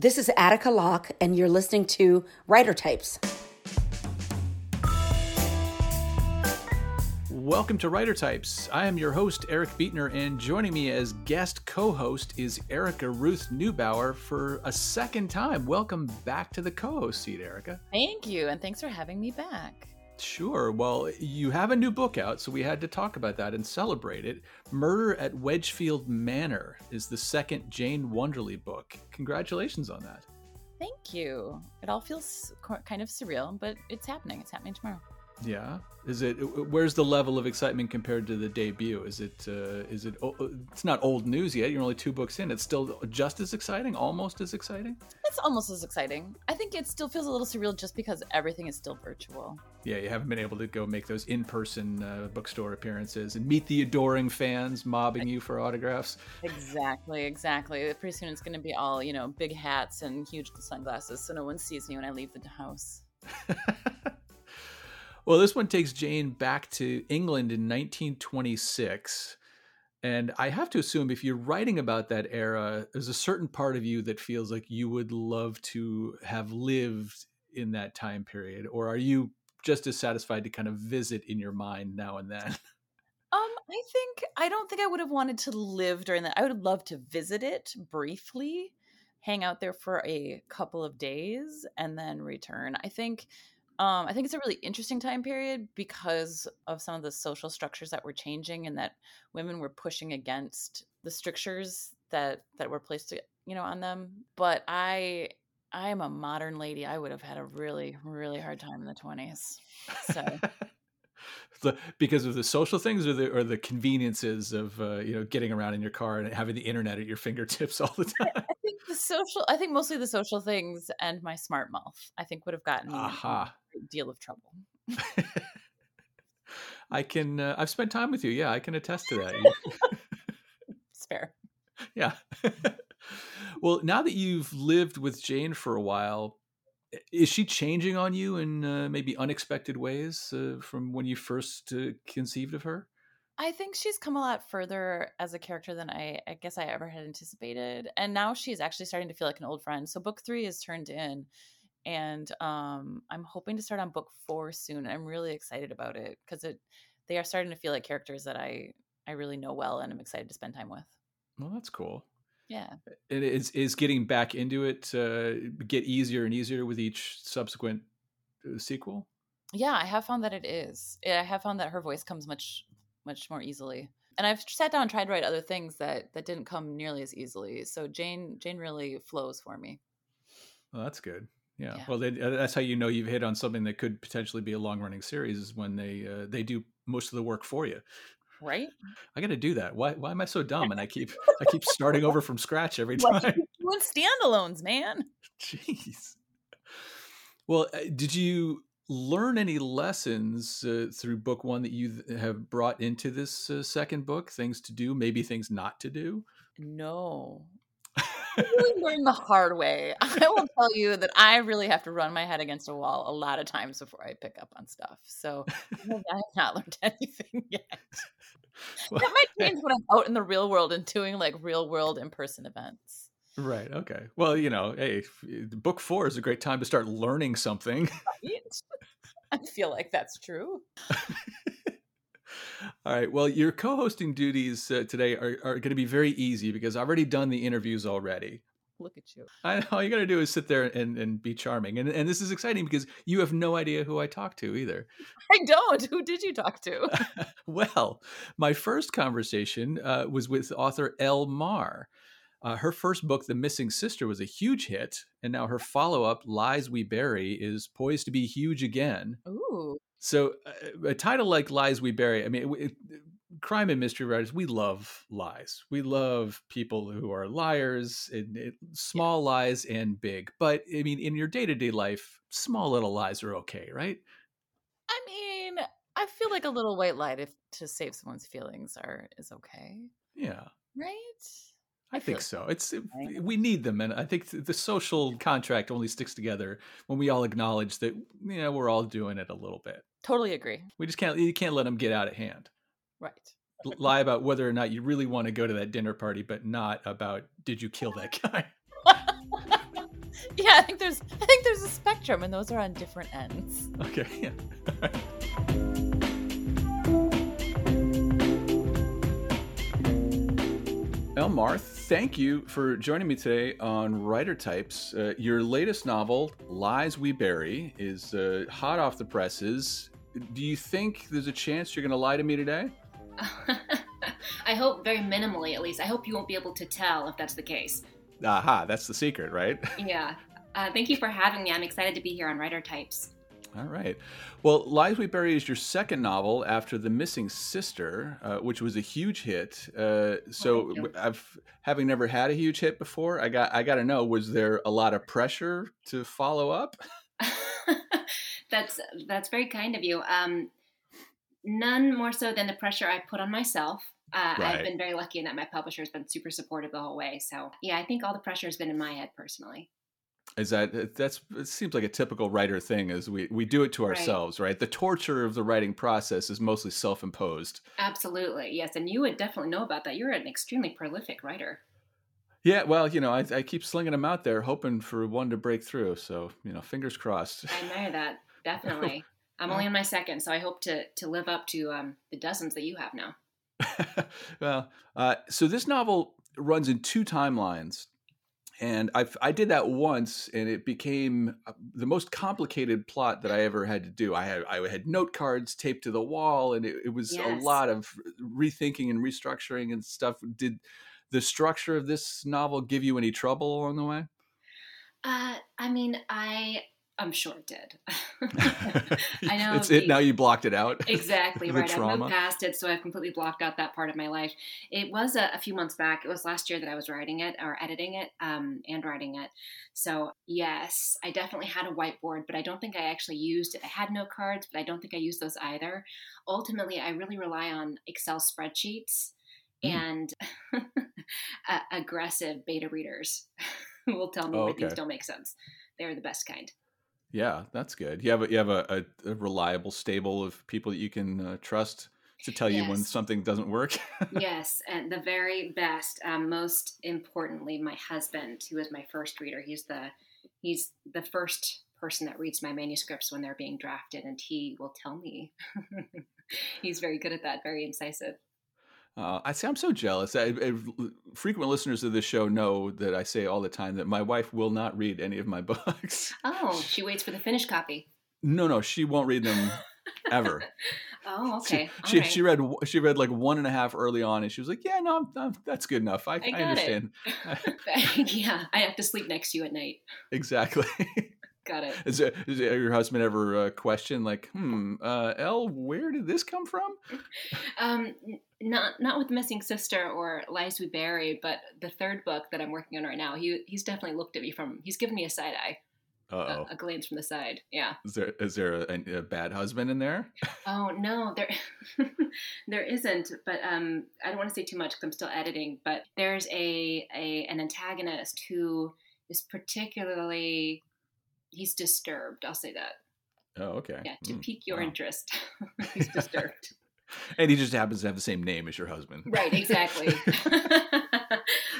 This is Attica Locke, and you're listening to Writer Types. Welcome to Writer Types. I am your host, Eric Beetner, and joining me as guest co host is Erica Ruth Neubauer for a second time. Welcome back to the co host seat, Erica. Thank you, and thanks for having me back. Sure. Well, you have a new book out, so we had to talk about that and celebrate it. Murder at Wedgefield Manor is the second Jane Wonderly book. Congratulations on that. Thank you. It all feels kind of surreal, but it's happening. It's happening tomorrow. Yeah. Is it? Where's the level of excitement compared to the debut? Is it? Uh, is it? It's not old news yet. You're only two books in. It's still just as exciting, almost as exciting. It's almost as exciting. I think it still feels a little surreal just because everything is still virtual. Yeah, you haven't been able to go make those in-person uh, bookstore appearances and meet the adoring fans mobbing you for autographs. Exactly, exactly. Pretty soon it's going to be all you know, big hats and huge sunglasses, so no one sees me when I leave the house. Well, this one takes Jane back to England in 1926. And I have to assume if you're writing about that era, there's a certain part of you that feels like you would love to have lived in that time period. Or are you just as satisfied to kind of visit in your mind now and then? Um, I think I don't think I would have wanted to live during that. I would love to visit it briefly, hang out there for a couple of days, and then return. I think um, I think it's a really interesting time period because of some of the social structures that were changing and that women were pushing against the strictures that that were placed, you know, on them. But I I am a modern lady. I would have had a really really hard time in the twenties. So. the, because of the social things or the or the conveniences of uh, you know getting around in your car and having the internet at your fingertips all the time. I, I think the social. I think mostly the social things and my smart mouth. I think would have gotten me a deal of trouble. I can. Uh, I've spent time with you. Yeah, I can attest to that. it's fair. Yeah. well, now that you've lived with Jane for a while, is she changing on you in uh, maybe unexpected ways uh, from when you first uh, conceived of her? I think she's come a lot further as a character than I, I guess I ever had anticipated, and now she's actually starting to feel like an old friend. So book three is turned in, and um, I'm hoping to start on book four soon. I'm really excited about it because it they are starting to feel like characters that I I really know well, and I'm excited to spend time with. Well, that's cool. Yeah. It is is getting back into it uh, get easier and easier with each subsequent uh, sequel. Yeah, I have found that it is. I have found that her voice comes much much more easily. And I've sat down and tried to write other things that that didn't come nearly as easily. So Jane Jane really flows for me. Well, that's good. Yeah. yeah. Well, they, uh, that's how you know you've hit on something that could potentially be a long running series is when they uh, they do most of the work for you right? I got to do that. Why? Why am I so dumb? And I keep I keep starting over from scratch every time. doing standalones, man. Jeez. Well, uh, did you learn any lessons uh, through book one that you have brought into this uh, second book? Things to do, maybe things not to do. No, really learned the hard way. I will tell you that I really have to run my head against a wall a lot of times before I pick up on stuff. So I have not learned anything yet. Well, that might change when I'm out in the real world and doing like real world in person events. Right. Okay. Well, you know, hey, eh, book four is a great time to start learning something. Right? I feel like that's true. All right. Well, your co-hosting duties uh, today are, are going to be very easy because I've already done the interviews already. Look at you. I. All you got to do is sit there and, and be charming. And, and this is exciting because you have no idea who I talked to either. I don't. Who did you talk to? well, my first conversation uh, was with author Elle Marr. Uh, her first book, The Missing Sister, was a huge hit, and now her follow up, Lies We Bury, is poised to be huge again. Ooh. So, uh, a title like Lies We Bury, I mean, it, crime and mystery writers, we love lies. We love people who are liars, and, small yeah. lies and big. But, I mean, in your day to day life, small little lies are okay, right? I mean, I feel like a little white lie to, to save someone's feelings are is okay. Yeah. Right? I, think so. It's we need them, and I think the social contract only sticks together when we all acknowledge that you know we're all doing it a little bit. Totally agree. We just can't you can't let them get out of hand. Right. Lie about whether or not you really want to go to that dinner party, but not about did you kill that guy. yeah, I think there's I think there's a spectrum, and those are on different ends. Okay. Yeah. Elle Marr, thank you for joining me today on Writer Types. Uh, your latest novel, Lies We Bury, is uh, hot off the presses. Do you think there's a chance you're going to lie to me today? I hope very minimally, at least. I hope you won't be able to tell if that's the case. Aha, that's the secret, right? Yeah. Uh, thank you for having me. I'm excited to be here on Writer Types. All right. Well, Lies We Bury is your second novel after The Missing Sister, uh, which was a huge hit. Uh, so, Oh, I've having never had a huge hit before. I got I got to know: was there a lot of pressure to follow up? that's that's very kind of you. Um, none more so than the pressure I put on myself. Uh, Right. I've been very lucky in that my publisher has been super supportive the whole way. So yeah, I think all the pressure has been in my head personally. Is that that's it seems like a typical writer thing? Is we we do it to Right. ourselves, right? The torture of the writing process is mostly self imposed. Absolutely, yes, and you would definitely know about that. You're an extremely prolific writer. Yeah, well, you know, I, I keep slinging them out there, hoping for one to break through. So, you know, fingers crossed. I admire that definitely. I'm only on my second, so I hope to to live up to um, the dozens that you have now. well, uh, so this novel runs in two timelines, and I I did that once, and it became uh, the most complicated plot that I ever had to do. I had I had note cards taped to the wall, and it, it was Yes. a lot of rethinking and restructuring and stuff. Did the structure of this novel give you any trouble along the way? Uh, I mean, I I'm sure it did. I know it's it now. You blocked it out. Exactly right. I've trauma. moved past it, so I've completely blocked out that part of my life. It was a, a few months back. It was last year that I was writing it or editing it um, and writing it. So yes, I definitely had a whiteboard, but I don't think I actually used it. I had note cards, but I don't think I used those either. Ultimately, I really rely on Excel spreadsheets Mm. and uh, aggressive beta readers who will tell me Oh, when things don't make sense. They're the best kind. Yeah, that's good. You have a, you have a, a, a reliable stable of people that you can uh, trust to tell you when something doesn't work. yes, and the very best. Um, most importantly, my husband, who is my first reader. He's the he's the first person that reads my manuscripts when they're being drafted, and he will tell me. he's very good at that. Very incisive. Uh, I say I'm so jealous. I, I, frequent listeners of this show know that I say all the time that my wife will not read any of my books. Oh, she waits for the finished copy. No, no, she won't read them ever. Oh, She- okay. All She, right. she read she read like one and a half early on, and she was like, "Yeah, no, I'm, I'm- that's good enough. I, I, it." understand yeah, I have to sleep next to you at night. exactly." Got it. Is, there, is there- your husband ever uh, question like, "Hmm, uh, Elle, where did this come from?" Um, not not with missing sister or lies we bury, but the third book that I'm working on right now. He he's definitely looked at me from. He's given me a side eye, Uh a, a glance from the side. Yeah. is there is there a, a bad husband in there? Oh no, there there isn't. But um, I don't want to say too much because I'm still editing. But there's a, a an antagonist who is particularly he's disturbed. I'll say that. Oh, okay. Yeah, to Hmm, pique your wow. interest, he's disturbed. And he just happens to have the same name as your husband. right. Exactly.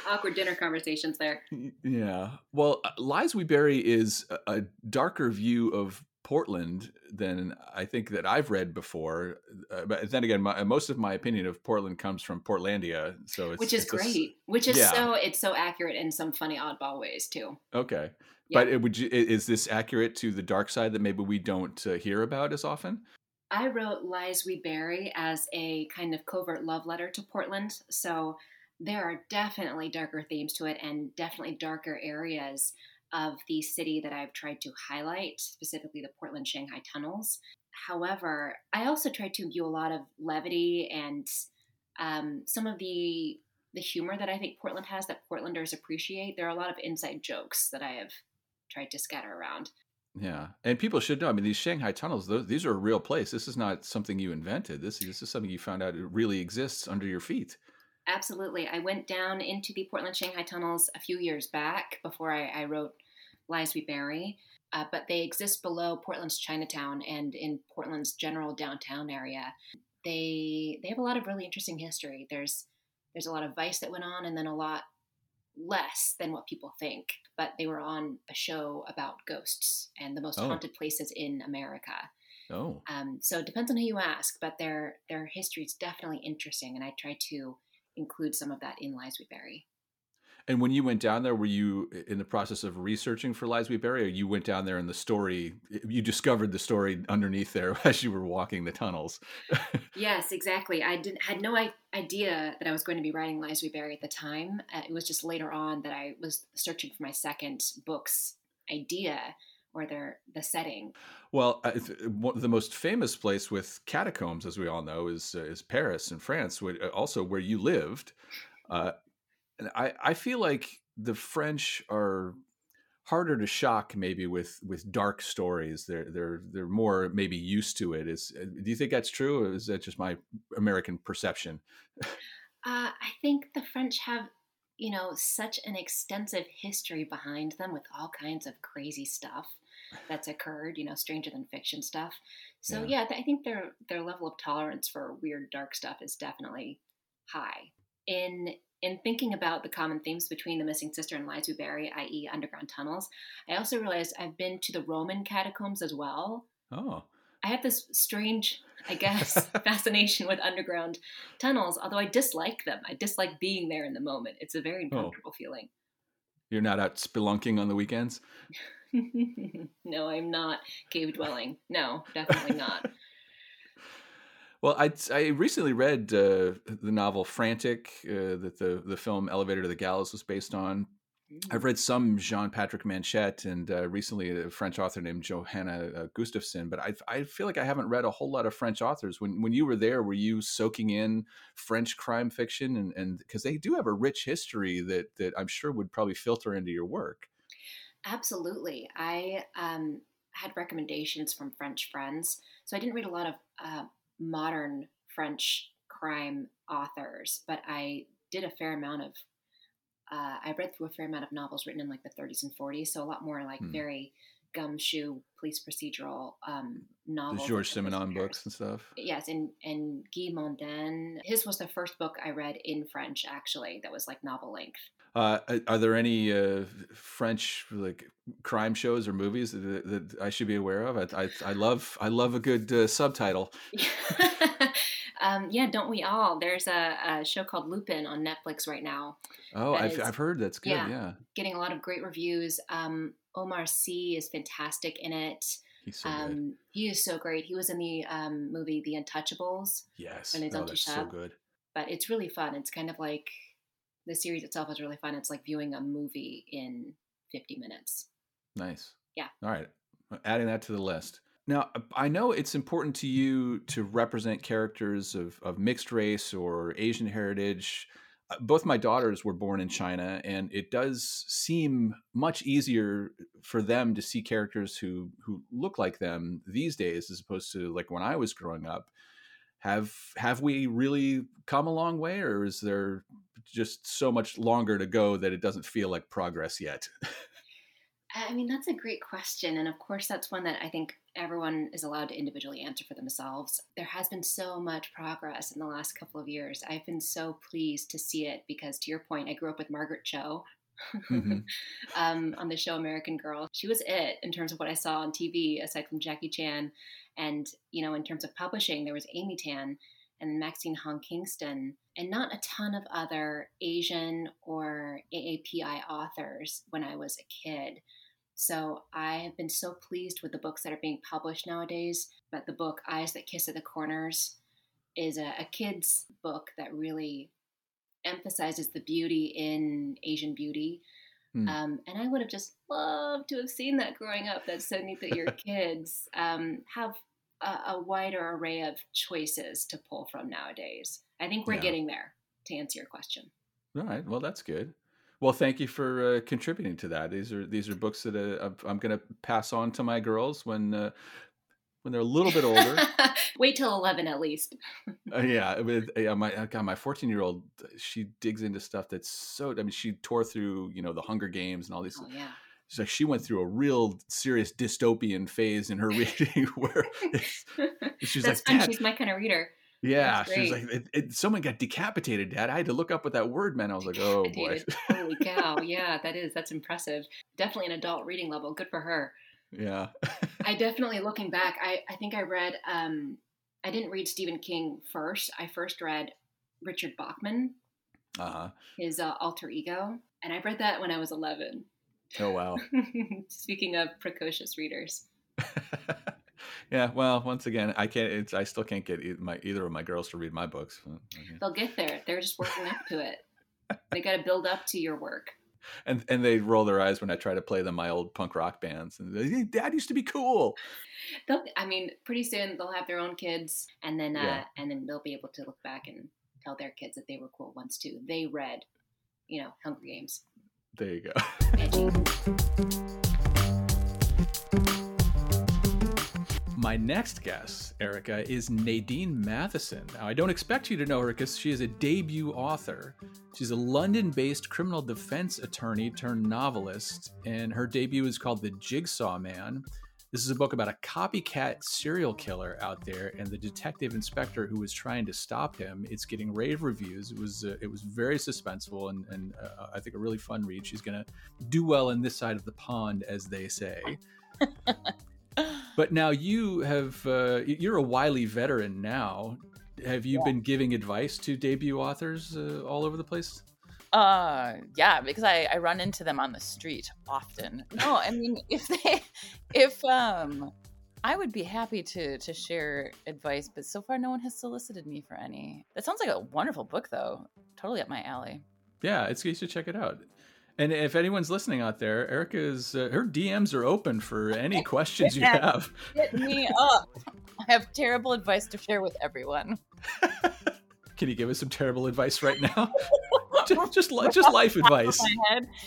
Awkward dinner conversations there. Yeah. Well, uh, Lies We Bury is a, darker view of Portland than I think that I've read before. Uh, but then again, my, most of my opinion of Portland comes from Portlandia, so it's which is it's a great. Which is yeah. so it's so accurate in some funny oddball ways too. okay. Yeah. But it, would you, is this accurate to the dark side that maybe we don't uh, hear about as often? I wrote Lies We Bury as a kind of covert love letter to Portland. So there are definitely darker themes to it and definitely darker areas of the city that I've tried to highlight, specifically the Portland Shanghai tunnels. However, I also tried to imbue a lot of levity and um, some of the the humor that I think Portland has that Portlanders appreciate. There are a lot of inside jokes that I have tried to scatter around. Yeah, and people should know. I mean, these Shanghai tunnels; those, these are a real place. This is not something you invented. This, this is something you found out it really exists under your feet. Absolutely. I went down into the Portland Shanghai tunnels a few years back before I, I wrote Lies We Bury, uh, but they exist below Portland's Chinatown and in Portland's general downtown area. They they have a lot of really interesting history. There's there's a lot of vice that went on, and then a lot less than what people think, but they were on a show about ghosts and the most Oh. haunted places in America. Oh, Um, so it depends on who you ask, but their their history is definitely interesting, and I try to include some of that in Lies We Bury. And when you went down there, were you in the process of researching for Lies We Bury, or you went down there and the story you discovered the story underneath there as you were walking the tunnels? Yes, exactly. I didn't had no idea that I was going to be writing Lies We Bury at the time. Uh, it was just later on that I was searching for my second book's idea or their the setting. Well, the most famous place with catacombs, as we all know, is uh, is Paris in France, wh- also where you lived. Uh, and I, I feel like the French are harder to shock, maybe with with dark stories. They're they're they're more maybe used to it. Is uh, do you think that's true, or is that just my American perception? Uh, I think the French have, you know, such an extensive history behind them with all kinds of crazy stuff that's occurred. You know, stranger than fiction stuff. So Yeah. yeah, I think their their level of tolerance for weird, dark stuff is definitely high. In in thinking about the common themes between the missing sister and Lies We Bury, i.e., underground tunnels, I also realized I've been to the Roman catacombs as well. Oh, I have this strange, I guess, fascination with underground tunnels, although I dislike them. I dislike being there in the moment. It's a very Oh. uncomfortable feeling. you're not out spelunking on the weekends. no, I'm not cave dwelling. No, definitely not. Well, I I recently read uh, the novel Frantic uh, that the the film Elevator to the Gallows was based on. I've read some Jean Patrick Manchette and uh, recently a French author named Johana uh, Gustawsson, but I I feel like I haven't read a whole lot of French authors. When when you were there, were you soaking in French crime fiction and and because they do have a rich history that that I'm sure would probably filter into your work. Absolutely. I um, had recommendations from French friends. So I didn't read a lot of uh, modern French crime authors, but I did a fair amount of. Uh, I read through a fair amount of novels written in like the 30s and 40s, so a lot more like Hmm. very gumshoe police procedural um, The novels. Georges with- with Simenon books and stuff. Yes, and and Guy Mondain. His was the first book I read in French, actually. That was like novel length. Uh, are- there any uh, French like crime shows or movies that, that I should be aware of? I, I, I love I love a good uh, subtitle. um, yeah, don't we all? There's a, a show called Lupin on Netflix right now, Oh, I've, is- I've heard that's good. yeah. Yeah, getting a lot of great reviews. Um, Omar Sy is fantastic in it. he's so. Um, he is so great. He was in the um, movie The Untouchables, Yes, oh, that's so good. but it's really fun. It's kind of like the series itself is really fun. It's like viewing a movie in 50 minutes. Nice. Yeah. All right, adding that to the list. Now, I know it's important to you to represent characters of, of mixed race or Asian heritage. Uh, Both my daughters were born in China, and it does seem much easier for them to see characters who who look like them these days, as opposed to like when I was growing up. Have have we really come a long way, or is there just so much longer to go that it doesn't feel like progress yet? I mean, that's a great question. And of course, that's one that I think everyone is allowed to individually answer for themselves. There has been so much progress in the last couple of years. I've been so pleased to see it because, to your point, I grew up with Margaret Cho. Mhm. um, on the show American Girl. She was it in terms of what I saw on TV, aside from Jackie Chan. And, you know, in terms of publishing, there was Amy Tan and Maxine Hong Kingston, and not a ton of other Asian or AAPI authors when I was a kid. So I have been so pleased with the books that are being published nowadays. But the book Eyes That Kiss at the Corners is a, a kid's book that really emphasizes the beauty in Asian beauty. Hmm. Um, and I would have just loved to have seen that growing up. That's so neat that your kids um, have a, a wider array of choices to pull from nowadays. I think we're Yeah. getting there to answer your question. All right. Well, that's good. Well, thank you for uh, contributing to that. These are these are books that uh, I'm- going to pass on to my girls when uh, when they're a little bit older. Wait till 11 at least. Uh, yeah, with yeah, my uh, God, my 14 year old, she digs into stuff that's so. I mean, she tore through you know the Hunger Games and all these. Oh, yeah. She's like she went through a real serious dystopian phase in her reading where she's That's like, fun. She's my kind of reader. Yeah, she was like, it, it, "Someone got decapitated, Dad." I had to look up what that word meant. I was like, "Oh boy, holy cow!" Yeah, that is that's impressive. Definitely an adult reading level. Good for her. Yeah. I definitely looking back. I I think I read. um I didn't read Stephen King first. I first read Richard Bachman, uh-huh. his uh, alter ego, and I read that when I was eleven. Oh wow! Speaking of precocious readers. yeah, well, once again, I can't. It's I still can't get my either of my girls to read my books. They'll get there. They're just working up to it. They got to build up to your work. And and they roll their eyes when I try to play them my old punk rock bands. And they, Dad used to be cool. They'll, I mean, pretty soon they'll have their own kids, and then uh, yeah. and then they'll be able to look back and tell their kids that they were cool once too. They read, you know, Hunger Games. There you go. My next guest, Erica, is Nadine Matheson. Now, I don't expect you to know her because she is a debut author. She's a London based criminal defense attorney turned novelist, and her debut is called The Jigsaw Man. This is a book about a copycat serial killer out there and the detective inspector who was trying to stop him. It's getting rave reviews. It was uh, it was very suspenseful and, and uh, I think a really fun read. She's going to do well in this side of the pond, as they say. but now you have uh, you're a wily veteran now. Have you yeah. been giving advice to debut authors uh, all over the place? Uh, yeah, because I, I run into them on the street often. No, I mean if they, if um, I would be happy to to share advice, but so far no one has solicited me for any. That sounds like a wonderful book, though. Totally up my alley. Yeah, it's you should check it out. And if anyone's listening out there, Erica's uh, her DMs are open for any questions you have. Hit me up. I have terrible advice to share with everyone. Can you give us some terrible advice right now? Just, just, just life advice.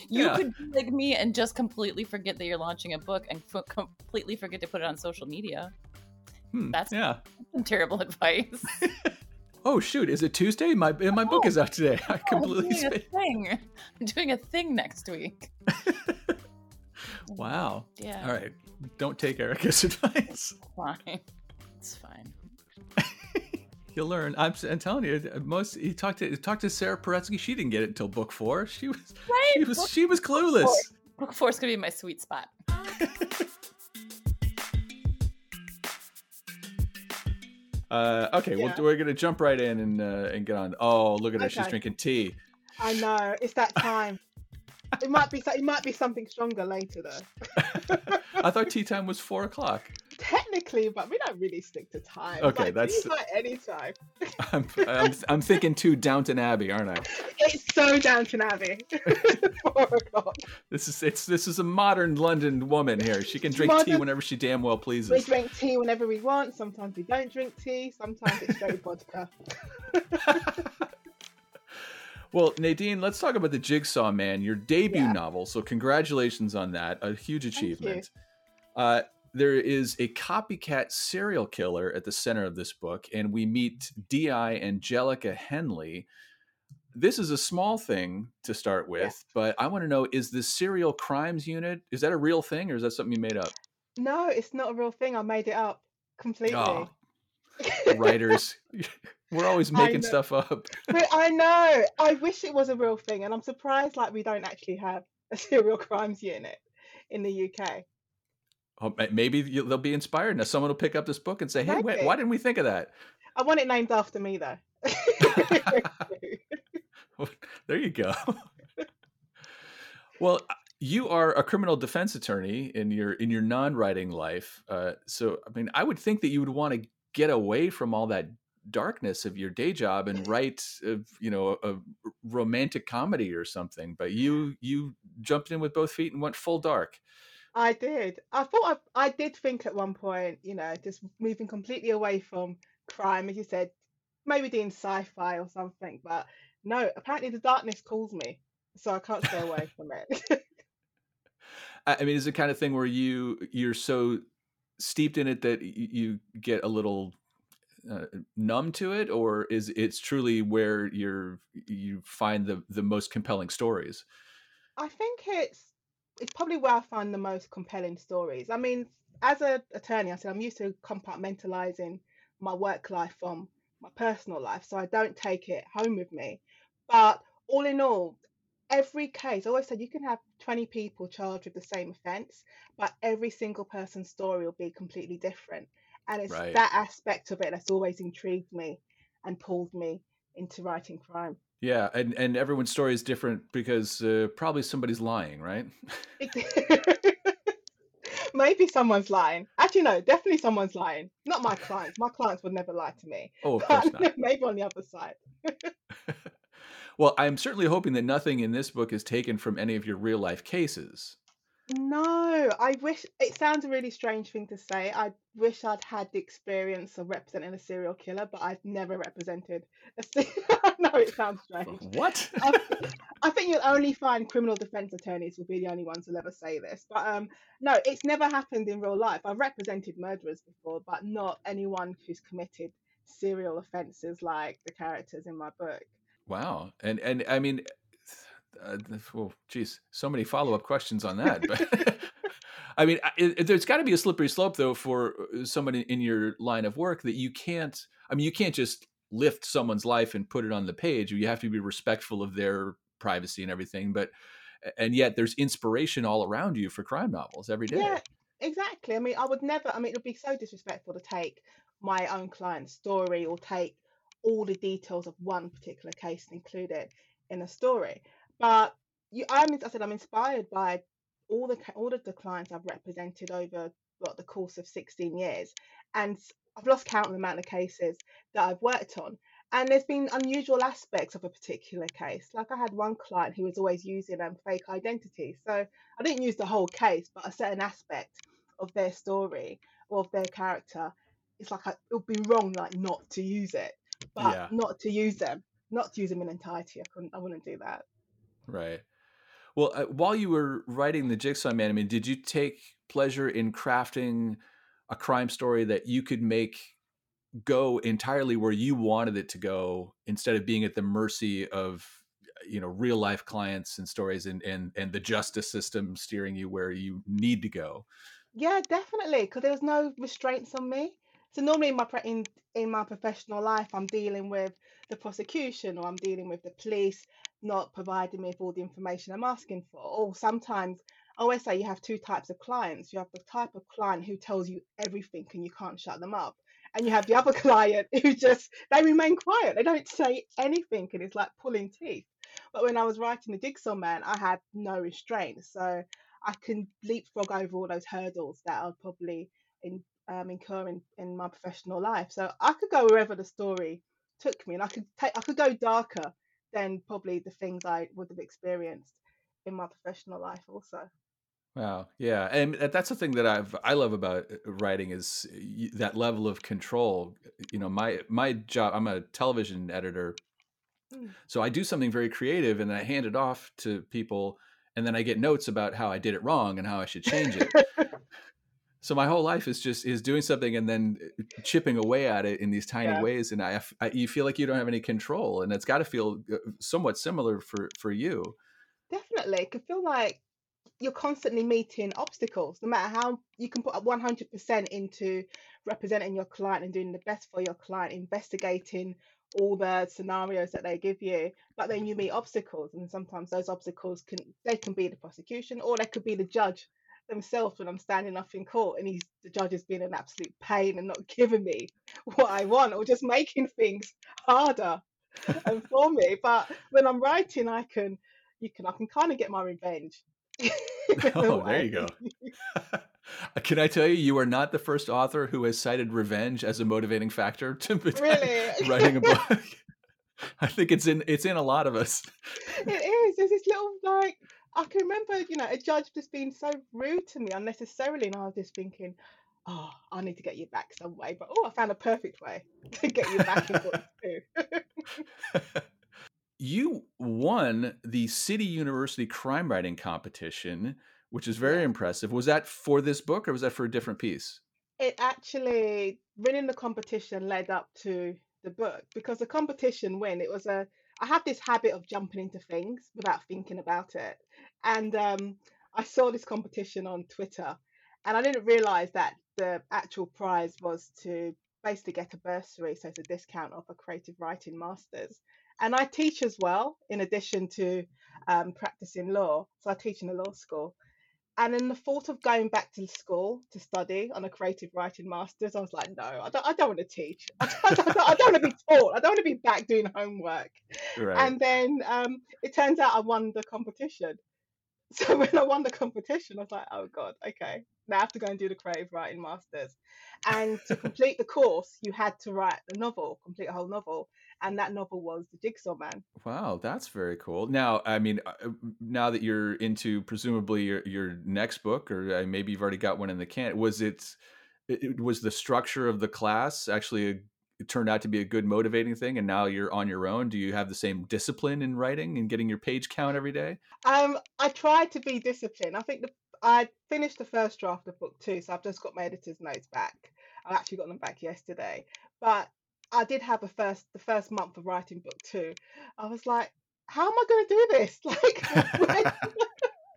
You yeah. could be like me and just completely forget that you're launching a book and f- completely forget to put it on social media. Hmm, That's yeah. some terrible advice oh shoot, is it Tuesday? My my oh, book is out today. I completely I'm doing a thing. I'm doing a thing next week. wow. Yeah. All right. Don't take Erica's advice. Fine. It's fine. You'll learn. I'm, I'm, telling you, most he talked to talked to Sara Paretsky. She didn't get it until book four. She was right? she was book, she was clueless. Book four, is gonna be my sweet spot. Uh, okay, yeah. we're gonna jump right in and uh, and get on. Oh, look at her! Okay. She's drinking tea. I know it's that time. it might be it might be something stronger later though. I thought tea time was four o'clock technically, but we don't really stick to time. Okay, like, that's like any time. I'm, I'm, I'm thinking too Downton Abbey, aren't I? It's so Downton Abbey. This is it's this is a modern London woman here. She can drink modern, tea whenever she damn well pleases. We drink tea whenever we want. Sometimes we don't drink tea. Sometimes it's straight vodka. Well, Nadine, let's talk about the Jigsaw Man, your debut yeah. novel. So, congratulations on that. A huge achievement. Uh, there is a copycat serial killer at the center of this book, and we meet D.I. Angelica Henley. This is a small thing to start with, yeah. but I want to know is the serial crimes unit, is that a real thing or is that something you made up? No, it's not a real thing. I made it up completely. Oh, writers, we're always making stuff up. but I know. I wish it was a real thing, and I'm surprised like we don't actually have a serial crimes unit in the UK maybe they'll be inspired. Now someone will pick up this book and say, "Hey, wait, why didn't we think of that?" I want it named after me, though. there you go. well, uh, you are a criminal defense attorney in your in your non-writing life. Uh, so, I mean, I would think that you would want to get away from all that darkness of your day job and write, a, you know, a romantic comedy or something. But you you jumped in with both feet and went full dark. I did. I thought I, I did think at one point, you know, just moving completely away from crime, as you said, maybe doing sci-fi or something. But no, apparently the darkness calls me, so I can't stay away from it. I mean, is it kind of thing where you you're so steeped in it that you get a little uh, numb to it, or is it's truly where you're you find the the most compelling stories? I think it's it's probably where I find the most compelling stories. I mean, as an attorney, I said I'm used to compartmentalizing my work life from my personal life, so I don't take it home with me. But all in all, every case, I always said you can have 20 people charged with the same offence, but every single person's story will be completely different. And it's Right. that aspect of it that's always intrigued me and pulled me into writing crime. Yeah, and and everyone's story is different because uh, probably somebody's lying, right? Maybe someone's lying. Actually, no, definitely someone's lying. Not my clients. My clients would never lie to me. Oh, of course not. maybe on the other side. Well, I'm certainly hoping that nothing in this book is taken from any of your real life cases. No, I wish it sounds a really strange thing to say. I wish I'd had the experience of representing a serial killer, but I've never represented a se- I know it sounds strange. What? I, I think you'll only find criminal defense attorneys will be the only ones who'll ever say this. But um, no, it's never happened in real life. I've represented murderers before, but not anyone who's committed serial offences like the characters in my book. Wow. And and I mean, uh, well, geez, so many follow up questions on that. But I mean, it, there's got to be a slippery slope though for uh, somebody in your line of work that you can't. I mean, you can't just lift someone's life and put it on the page. You have to be respectful of their privacy and everything. But and yet there's inspiration all around you for crime novels every day. Yeah, exactly. I mean, I would never, I mean, it would be so disrespectful to take my own client's story or take all the details of one particular case and include it in a story. But you, I'm, I said, I'm inspired by all the all of the clients I've represented over what the course of 16 years, and I've lost count of the amount of cases that I've worked on. And there's been unusual aspects of a particular case. Like I had one client who was always using um, fake identity. So I didn't use the whole case, but a certain aspect of their story or of their character, it's like I, it would be wrong, like not to use it, but Yeah. not to use them, not to use them in entirety. I couldn't, I wouldn't do that. Right. Well, uh, while you were writing the Jigsaw Man, I mean, did you take pleasure in crafting a crime story that you could make go entirely where you wanted it to go instead of being at the mercy of you know real life clients and stories and and and the justice system steering you where you need to go Yeah, definitely, because there was no restraints on me. So normally in my in in my professional life, I'm dealing with the prosecution or I'm dealing with the police not providing me with all the information I'm asking for. Or sometimes I always say you have two types of clients. You have the type of client who tells you everything and you can't shut them up. And you have the other client who just they remain quiet. They don't say anything and it's like pulling teeth. But when I was writing the Jigsaw Man, I had no restraint. So I can leapfrog over all those hurdles that I'll probably in, um, incur in, in my professional life. So I could go wherever the story took me, and I could take I could go darker than probably the things I would have experienced in my professional life. Also, wow yeah and that's the thing that i've i love about uh, writing is that level of control you know my my job i'm a television editor Mm. so i do something very creative and then i hand it off to people and then i get notes about how i did it wrong and how i should change it so my whole life is just is doing something and then uh, chipping away at it in these tiny Yeah. ways and I, I you feel like you don't have any control and it's got to feel uh, somewhat similar for for you definitely, it can feel like you're constantly meeting obstacles. No matter how you can put up 100% into representing your client and doing the best for your client, investigating all the scenarios that they give you but then you meet obstacles and sometimes those obstacles can they can be the prosecution or they could be the judge themselves when i'm standing up in court and he's the judge has been an absolute pain and not giving me what i want or just making things harder and for me but when i'm writing i can you can i can kind of get my revenge Oh, there you go. Can I tell you, you are not the first author who has cited revenge as a motivating factor to really writing a book. I think it's in it's in a lot of us. it is. There's this little like I can remember, you know, a judge just being so rude to me unnecessarily, and I was just thinking, oh, I need to get you back some way. But oh, I found a perfect way to get you back in books too. you won the City University crime writing competition, which is very Yeah. impressive. Was that for this book or was that for a different piece? it actually winning the competition led up to the book because the competition win it was a i had this habit of jumping into things without thinking about it and um, i saw this competition on twitter and i didn't realize that the actual prize was to basically get a bursary, so it's a discount off a creative writing masters. And I teach as well, in addition to um, practicing law. So I teach in a law school. And in the thought of going back to school to study on a creative writing master's, I was like, no, I don't, I don't want to teach. I don't, I don't, I don't want to be taught. I don't want to be back doing homework. Right. And then um, it turns out I won the competition. So when I won the competition, I was like, oh God, okay. Now I have to go and do the creative writing masters. And to complete the course, you had to write a novel, complete a whole novel. And that novel was The Jigsaw Man. Wow, that's very cool. Now, I mean, uh, now that you're into presumably your your next book, or uh, maybe you've already got one in the can, was it, it was the structure of the class actually a, it turned out to be a good motivating thing, and now you're on your own? Do you have the same discipline in writing and getting your page count every day? Um, I tried to be disciplined. I think the, I finished the first draft of book two, so I've just got my editor's notes back. I actually got them back yesterday, but I did have a first the first month of writing book two. I was like, how am I going to do this? Like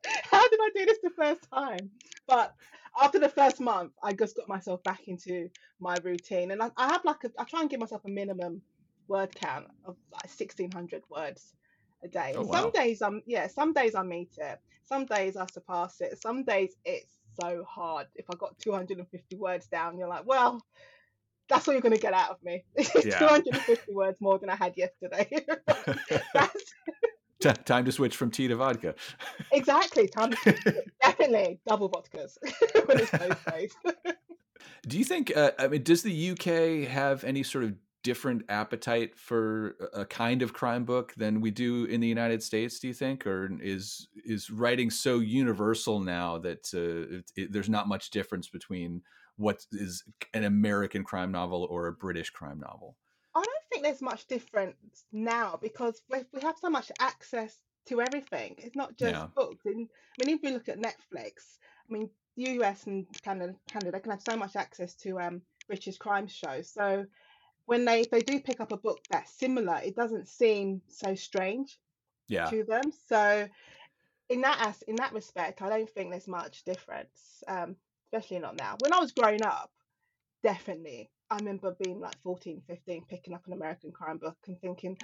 how did I do this the first time? But after the first month, I just got myself back into my routine, and I, I have like a, I try and give myself a minimum word count of like sixteen hundred words a day. Oh, wow. Some days I'm yeah, some days I meet it. Some days I surpass it. Some days it's so hard. If I got 250 words down, you're like, well, that's all you're going to get out of me. It's Yeah. 250 words more than I had yesterday. that's T- time to switch from tea to vodka. exactly time. to- Definitely double vodkas when it's those days. Do you think? Uh, I mean, does the UK have any sort of different appetite for a a kind of crime book than we do in the United States? Do you think, or is is writing so universal now that uh, it, it, there's not much difference between what is an American crime novel or a British crime novel? Think there's much difference now because we we have so much access to everything. It's not just Yeah. books. And, I mean, if we look at Netflix, I mean, the US and Canada, Canada can have so much access to um, British crime shows. So when they, they do pick up a book that's similar, it doesn't seem so strange Yeah, to them. So in that as in that respect, I don't think there's much difference, um, especially not now. When I was growing up, definitely, I remember being like 14, 15, picking up an American crime book and thinking,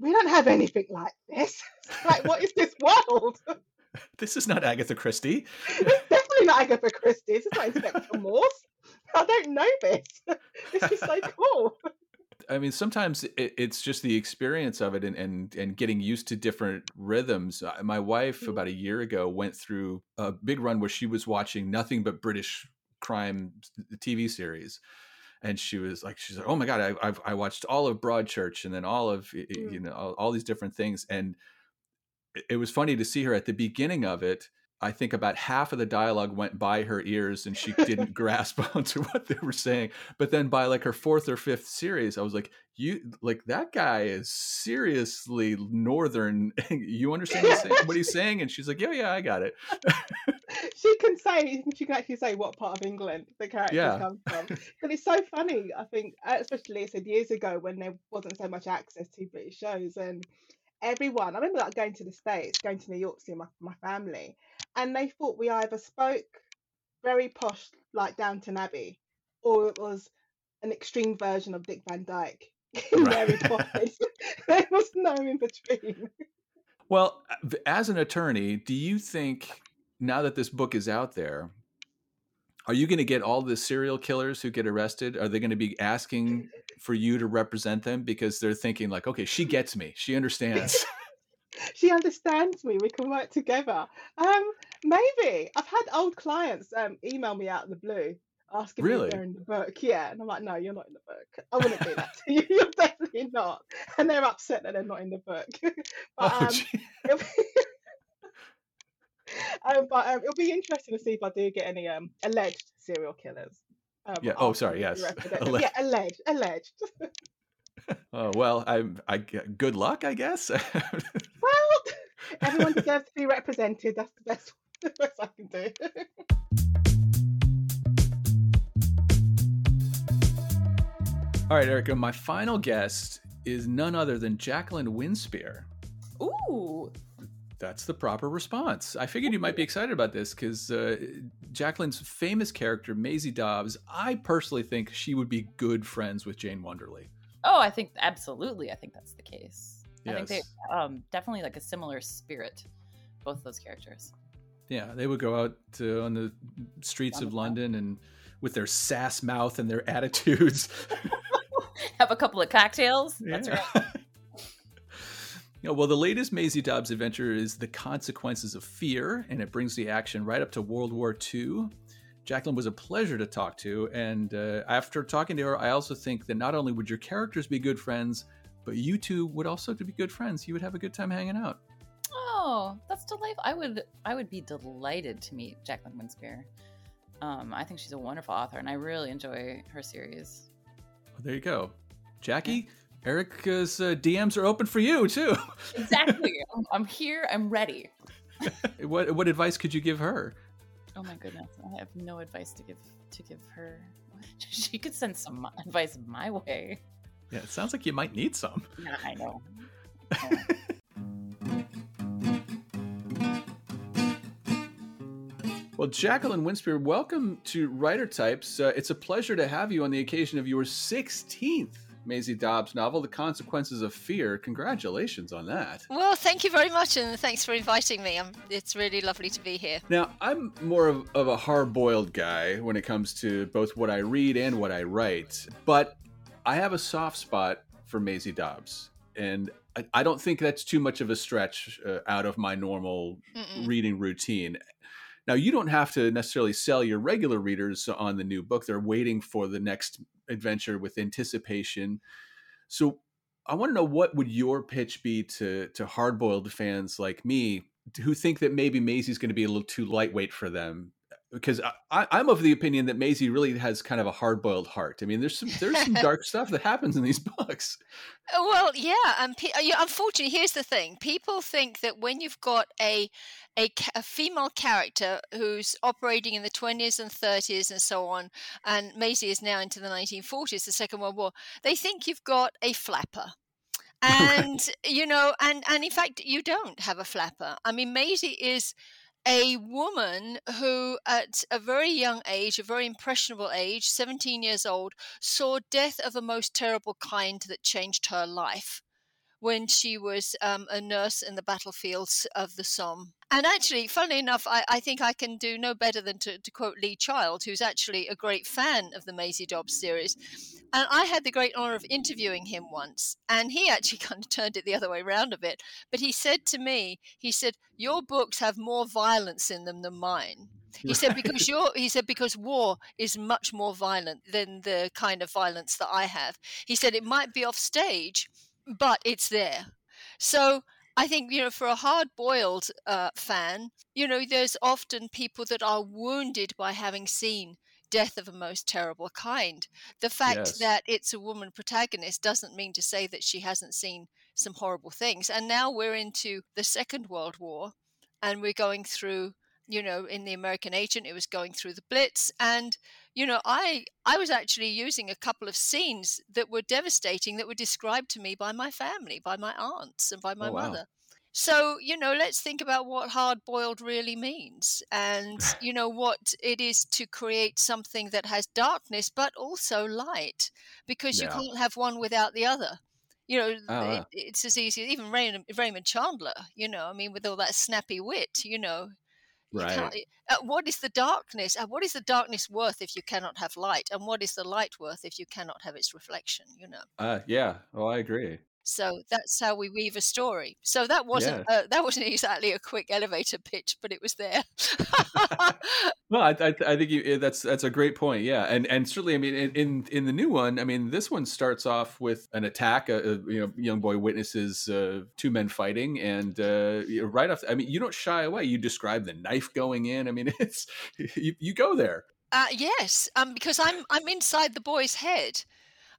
we don't have anything like this. like, what is this world? this is not Agatha Christie. it's definitely not Agatha Christie. This is not Inspector Morse. I don't know this. this is so cool. I mean, sometimes it's just the experience of it and, and and getting used to different rhythms. Uh, My wife Mhm. about a year ago went through a big run where she was watching nothing but British crime TV series, and she was like, she's like, oh my god, I I've, I watched all of Broadchurch and then all of Mm. you know all, all these different things, and it was funny to see her at the beginning of it. I think about half of the dialogue went by her ears and she didn't grasp onto what they were saying. But then by like her fourth or fifth series, I was like, you like that guy is seriously northern. you understand what he's saying- what he's saying? And she's like, yeah, yeah, I got it. she can say she can actually say what part of England the character Yeah. comes from. But it's so funny. I think, especially I said years ago when there wasn't so much access to British shows, and everyone. I remember like going to the states, going to New York to see my my family, and they thought we either spoke very posh like Downton Abbey, or it was an extreme version of Dick Van Dyke. in Right. Mary Poppins. there was no in between. Well, uh, as an attorney, do you think now that this book is out there, are you going to get all the serial killers who get arrested? Are they going to be asking for you to represent them because they're thinking like, okay, she gets me, she understands. she understands me. We can work together. Um, maybe I've had old clients um email me out of the blue asking Really? if they're in the book. Yeah, and I'm like, no, you're not in the book. I wouldn't do that to you. You're definitely not. And they're upset that they're not in the book. but oh, um, gee. it'll be, um, but um, it'll be interesting to see if I do get any um alleged serial killers. Um, Yeah, oh, sorry, me yes. represent them. Alle- Yeah, alleged, alleged. oh well, I, I good luck, I guess. well, everyone deserves to be represented. That's the best, the best I can do. All right, Erica, my final guest is none other than Jacqueline Winspear. Ooh, That's the proper response. I figured you might be excited about this because uh, Jacqueline's famous character, Maisie Dobbs, I personally think she would be good friends with Jane Wonderly. Oh, I think absolutely. I think that's the case. Yes. I think they um, definitely like a similar spirit, both of those characters. Yeah, they would go out to, on the streets of London and with their sass mouth and their attitudes. Have a couple of cocktails. That's Yeah. right. Yeah, well, the latest Maisie Dobbs adventure is The Consequences of Fear, and it brings the action right up to World War II. Jacqueline was a pleasure to talk to, and uh, after talking to her, I also think that not only would your characters be good friends, but you two would also be good friends. You would have a good time hanging out. Oh, that's delightful. I would I would be delighted to meet Jacqueline Winspear. Um, I think she's a wonderful author, and I really enjoy her series. Well, there you go. Jackie, Erica's uh, DMs are open for you, too. Exactly. I'm, here. I'm ready. what, what advice could you give her? Oh my goodness, I have no advice to give to give her. She could send some advice my way. Yeah, it sounds like you might need some. Yeah, I know. Well, Jacqueline Winspear, welcome to Writer Types. Uh, it's a pleasure to have you on the occasion of your 16th Maisie Dobbs novel, The Consequences of Fear. Congratulations on that. Well, thank you very much, and thanks for inviting me. i it's really lovely to be here. Now, I'm more of, of a hard boiled guy when it comes to both what I read and what I write, but I have a soft spot for Maisie Dobbs. And I, I don't think that's too much of a stretch uh, out of my normal Mm-mm. reading routine. Now, you don't have to necessarily sell your regular readers on the new book. They're waiting for the next adventure with anticipation. So, I want to know what would your pitch be to to hard-boiled fans like me who think that maybe Maisie's going to be a little too lightweight for them? Because I, I'm of the opinion that Maisie really has kind of a hard-boiled heart. I mean, there's some there's some dark stuff that happens in these books. Uh, Well, yeah, and pe- uh, unfortunately, here's the thing: people think that when you've got a a, a female character who's operating in the 20s and 30s and so on, and Maisie is now into the 1940s, the Second World War, they think you've got a flapper. And you know, and and in fact, you don't have a flapper. I mean, Maisie is a woman who, at a very young age, a very impressionable age, 17 years old, saw death of a most terrible kind that changed her life when she was um, a nurse in the battlefields of the Somme. And actually, funnily enough, I, I think I can do no better than to, to quote Lee Child, who's actually a great fan of the Maisie Dobbs series. And I had the great honor of interviewing him once, and he actually kind of turned it the other way around a bit. But he said to me, he said, Your books have more violence in them than mine. He said because your he said because war is much more violent than the kind of violence that I have. He said it might be off stage, but it's there. So I think you know for a hard-boiled uh, fan, you know there's often people that are wounded by having seen death of a most terrible kind. The fact Yes. that it's a woman protagonist doesn't mean to say that she hasn't seen some horrible things. And now we're into the Second World War, and we're going through you know in the american agent it was going through the blitz and you know i i was actually using a couple of scenes that were devastating that were described to me by my family by my aunts and by my Oh, wow. mother so you know let's think about what hard boiled really means and you know what it is to create something that has darkness but also light because you can't have one without the other you know Ah. it, it's as easy even raymond, raymond chandler you know i mean with all that snappy wit you know Right. uh, what is the darkness? Uh, what is the darkness worth if you cannot have light? And what is the light worth if you cannot have its reflection? You know. Uh, yeah. Oh, I agree. So that's how we weave a story. So that wasn't uh, that wasn't exactly a quick elevator pitch, but it was there. Well, I, I, I think you, that's that's a great point. Yeah, and and certainly, I mean, in in, in the new one, I mean, this one starts off with an attack. A, a you know, young boy witnesses uh, two men fighting, and uh, right off, I mean, you don't shy away. You describe the knife going in. I mean, it's you, you go there. Uh, yes, um, because I'm I'm inside the boy's head,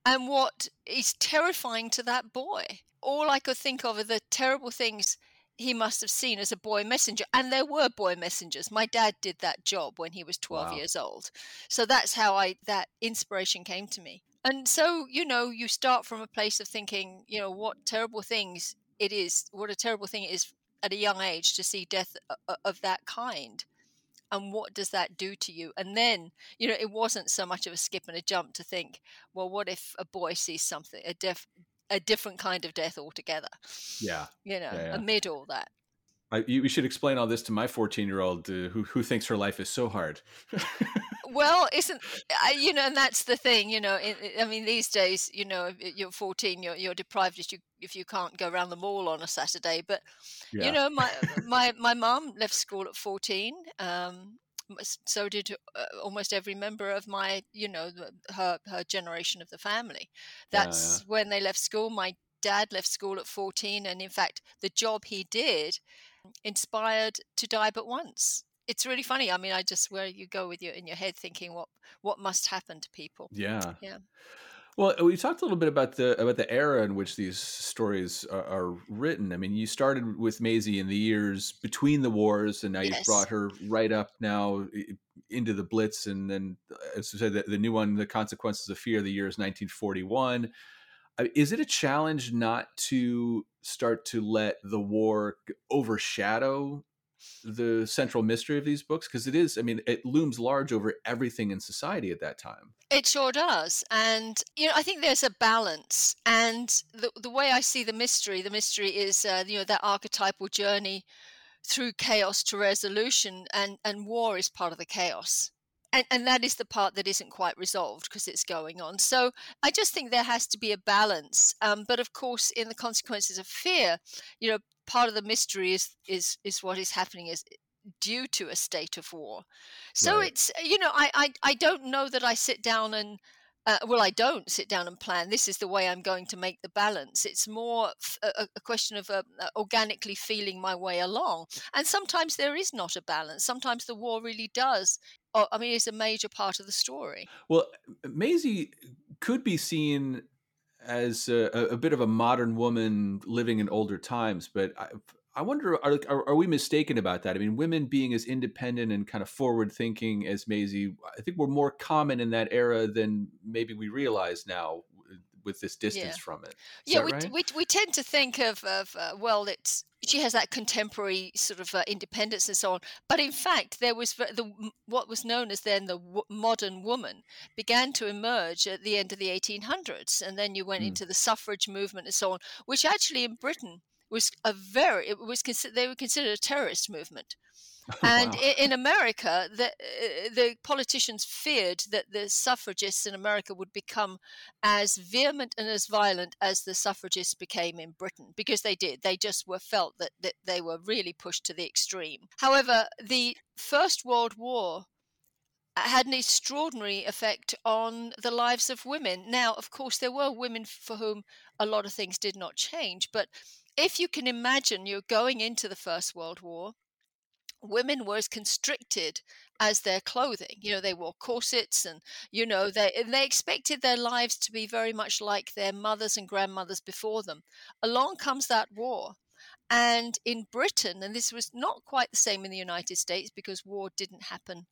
and what is terrifying to that boy. All I could think of are the terrible things he must have seen as a boy messenger, and there were boy messengers. My dad did that job when he was twelve Wow. years old, so that's how I that inspiration came to me. And so you know, you start from a place of thinking, you know, what terrible things it is, what a terrible thing it is at a young age to see death uh, uh, of that kind and what does that do to you? And then you know it wasn't so much of a skip and a jump to think well what if a boy sees something a a different kind of death altogether? Yeah. You know yeah, yeah. amid all that I, you, should explain all this to my 14 year old uh, who, who thinks her life is so hard well isn't you know and that's the thing you know i mean these days you know you're 14 you're, you're deprived if you if you can't go around the mall on a saturday but yeah. you know my my my mom left school at 14 um, so did uh, almost every member of my you know her her generation of the family that's yeah, yeah. when they left school my dad left school at 14 and in fact the job he did inspired to die but once it's really funny. I mean, I just where you go with your in your head thinking what what must happen to people. Yeah. Yeah. Well, uh, we talked a little bit about the about the era in which these stories are, are written. I mean, you started with Maisie in the years between the wars, and now yes. you've brought her right up now into the Blitz, and then, uh, as I said, the, the new one, "The Consequences of Fear." The year is 1941. Is it a challenge not to start to let the war overshadow the central mystery of these books? Because it is i mean it looms large over everything in society at that time. It sure does and you know i think there's a balance and the, the way i see the mystery the mystery is uh, you know that archetypal journey through chaos to resolution and and war is part of the chaos and, and that is the part that isn't quite resolved because it's going on. So I just think there has to be a balance. Um, but of course, in the consequences of fear, you know, part of the mystery is is is what is happening is due to a state of war. So right. it's you know I, I I don't know that I sit down and uh, well I don't sit down and plan this is the way I'm going to make the balance. It's more a, question of uh, uh, organically feeling my way along. And sometimes there is not a balance. Sometimes the war really does. Oh, I mean, it's a major part of the story. Well, Maisie could be seen as a, a, bit of a modern woman living in older times, but I, I wonder, are, are, are, we mistaken about that? I mean, women being as independent and kind of forward thinking as Maisie, I think we're more common in that era than maybe we realize now with this distance yeah. from it. Is yeah, we, right? we, we tend to think of, of uh, well, it's she has that contemporary sort of uh, independence and so on. But in fact, there was the what was known as then the w- modern woman began to emerge at the end of the 1800s, and then you went mm. into the suffrage movement and so on, which actually in Britain was a very it was they were considered a terrorist movement and wow. in America, the, uh, the politicians feared that the suffragists in America would become as vehement and as violent as the suffragists became in Britain, because they did. They just were felt that, that they were really pushed to the extreme. However, the First World War had an extraordinary effect on the lives of women. Now, of course, there were women for whom a lot of things did not change, but if you can imagine you're going into the First World War women were as constricted as their clothing. You know, they wore corsets and, you know, they, they expected their lives to be very much like their mothers and grandmothers before them. Along comes that war. And in Britain, and this was not quite the same in the United States because war didn't happen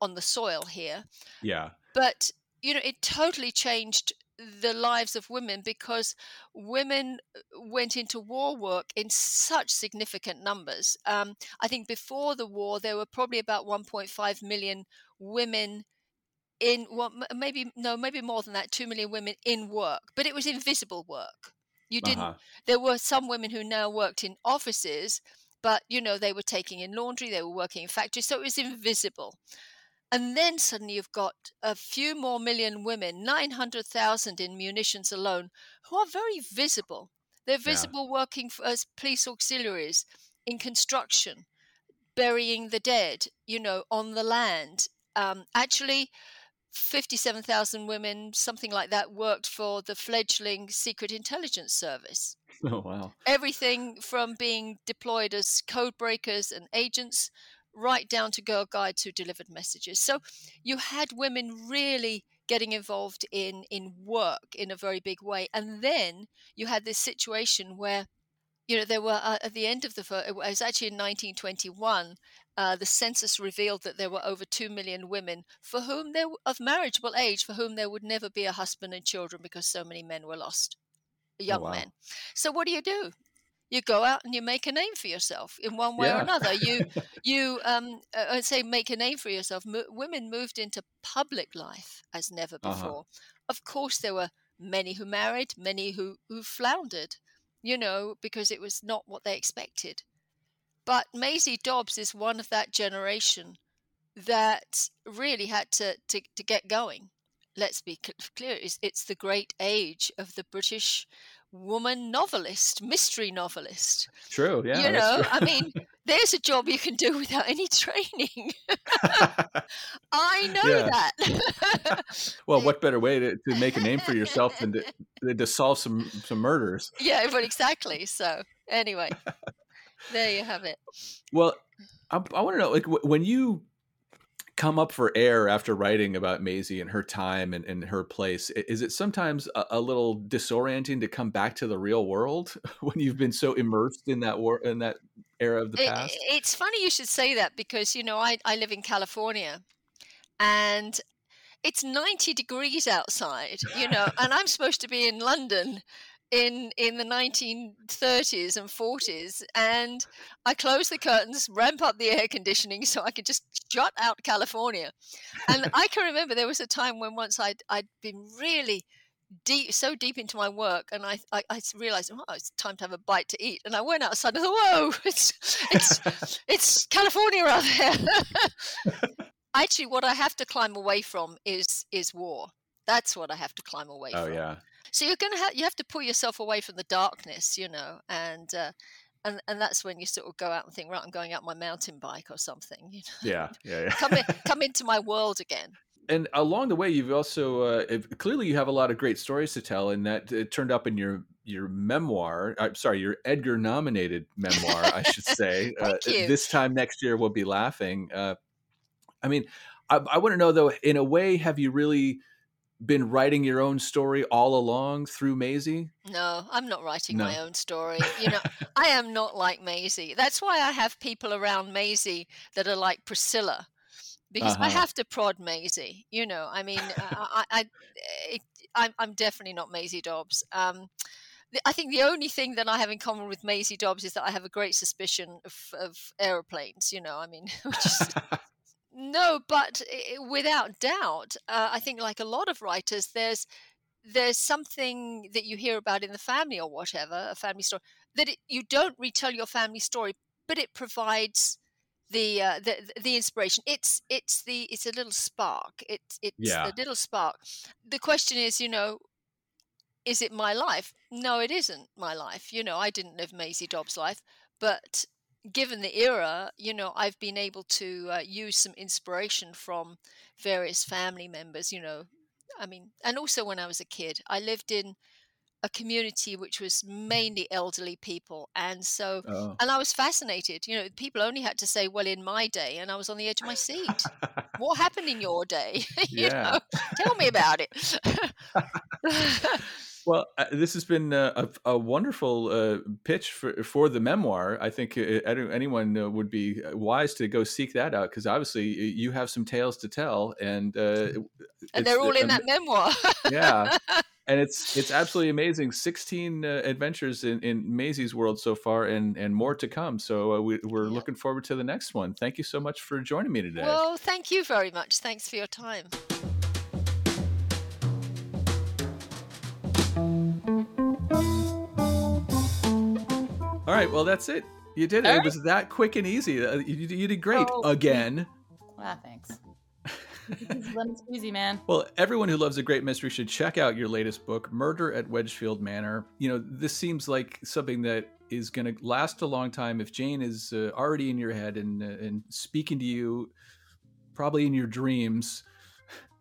on the soil here. Yeah. But, you know, it totally changed the lives of women because women uh, went into war work in such significant numbers. Um, I think before the war, there were probably about 1.5 million women in, well, maybe, no, maybe more than that, 2 million women in work, but it was invisible work. You didn't, uh-huh. there were some women who now worked in offices, but, you know, they were taking in laundry, they were working in factories, so it was invisible. And then suddenly you've got a few more million women, 900,000 in munitions alone, who are very visible. They're visible yeah. working for, as police auxiliaries in construction, burying the dead, you know, on the land. Um, actually, 57,000 women, something like that, worked for the fledgling Secret Intelligence Service. Oh, wow. Everything from being deployed as code breakers and agents right down to girl guides who delivered messages. So you had women really getting involved in in work in a very big way, and then you had this situation where you know there were uh, at the end of the it was actually in 1921 uh, the census revealed that there were over 2 million women for whom there of marriageable age for whom there would never be a husband and children because so many men were lost oh, young oh, wow. men so what do you do you go out and you make a name for yourself in one way Yeah. or another. You you um uh, I'd say make a name for yourself. Mo- women moved into public life as never Uh-huh. before. Of course, there were many who married, many who who floundered, you know, because it was not what they expected. But Maisie Dobbs is one of that generation that really had to to, to get going. Let's be clear: it's, it's the great age of the British woman novelist, mystery novelist. True. Yeah. you know. I mean, there's a job you can do without any training. I know that. well, what better way to, to make a name for yourself than to, than to solve some some murders? yeah, but exactly. So, anyway, there you have it. Well, I, I want to know, like, when you come up for air after writing about Maisie and her time and, and her place, is it sometimes a, a little disorienting to come back to the real world when you've been so immersed in that war in that era of the It- past? it's funny you should say that because you know I, I live in California and it's 90 degrees outside you know and I'm supposed to be in London in in the 1930s and 40s and I close the curtains ramp up the air conditioning so I could just shut out California. And I can remember there was a time when once I'd I'd been really deep so deep into my work and I, I I realized oh it's time to have a bite to eat and I went outside and I thought whoa it's it's it's California out there. Actually what I have to climb away from is is war. That's what I have to climb away oh from. yeah, so you're gonna have you have to pull yourself away from the darkness you know and uh, and and that's when you sort of go out and think right I'm going out my mountain bike or something you know yeah, yeah, yeah. come in, come into my world again and along the way you've also uh, clearly you have a lot of great stories to tell and that it turned up in your your memoir i'm sorry your edgar nominated memoir i should say uh, Thank you. this time next year we'll be laughing uh, i mean i, I want to know though in a way have you really been writing your own story all along through Maisie? No, I'm not writing my own story. You know, I am not like Maisie. That's why I have people around Maisie that are like Priscilla, because I Uh-huh. have to prod Maisie. You know, I mean, I, I, I it, I'm, I'm definitely not Maisie Dobbs. Um, I think the only thing that I have in common with Maisie Dobbs is that I have a great suspicion of, of aeroplanes. You know, I mean, which is no, but without doubt, uh, I think like a lot of writers, there's there's something that you hear about in the family or whatever, a family story that it, you don't retell your family story, but it provides the uh, the the inspiration. It's it's the it's a little spark. It's it's Yeah. the little spark. The question is, you know, is it my life? No, it isn't my life. You know, I didn't live Maisie Dobbs' life, but given the era, you know, I've been able to uh, use some inspiration from various family members, you know. I mean, and also when I was a kid, I lived in a community which was mainly elderly people. And so, oh. and I was fascinated. You know, people only had to say, well, in my day, and I was on the edge of my seat. what happened in your day? you Yeah. know, tell me about it. Well, uh, this has been uh, a, a wonderful uh, pitch for for the memoir. I think uh, anyone would be wise to go seek that out because obviously you have some tales to tell, and uh, and they're all in that memoir. yeah, and it's it's absolutely amazing. Sixteen uh, adventures in, in Maisie's world so far, and and more to come. So uh, we, we're Yeah. looking forward to the next one. Thank you so much for joining me today. Well, thank you very much. Thanks for your time. All right, well that's it. You did it. All It was that quick and easy. Uh, you, you did great Oh, again. Ah, thanks. It's lemon squeezy, man. Well, everyone who loves a great mystery should check out your latest book, Murder at Wedgefield Manor. You know, this seems like something that is going to last a long time. If Jane is uh, already in your head and uh, and speaking to you, probably in your dreams.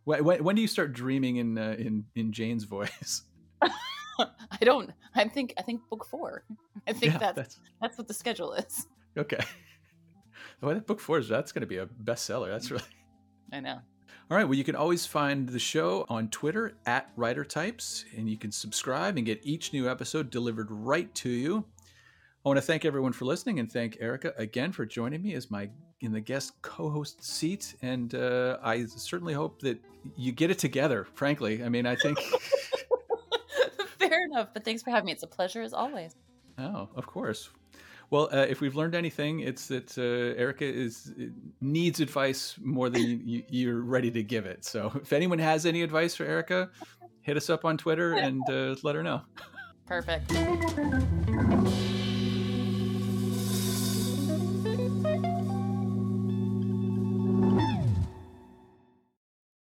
When, when, when do you start dreaming in uh, in in Jane's voice? I don't. I think. I think book four. I think Yeah, that's, that's that's what the schedule is. okay. Well, that book four is that's going to be a bestseller. That's really. I know. All right. Well, you can always find the show on Twitter at Writer Types, and you can subscribe and get each new episode delivered right to you. I want to thank everyone for listening and thank Erica again for joining me as my in the guest co-host seat. And uh, I certainly hope that you get it together. Frankly, I mean, I think Fair enough. But thanks for having me. It's a pleasure as always. Oh, of course. Well, uh, if we've learned anything, it's that uh, Erica is needs advice more than you, you're ready to give it. So, if anyone has any advice for Erica, hit us up on Twitter and uh, let her know. Perfect.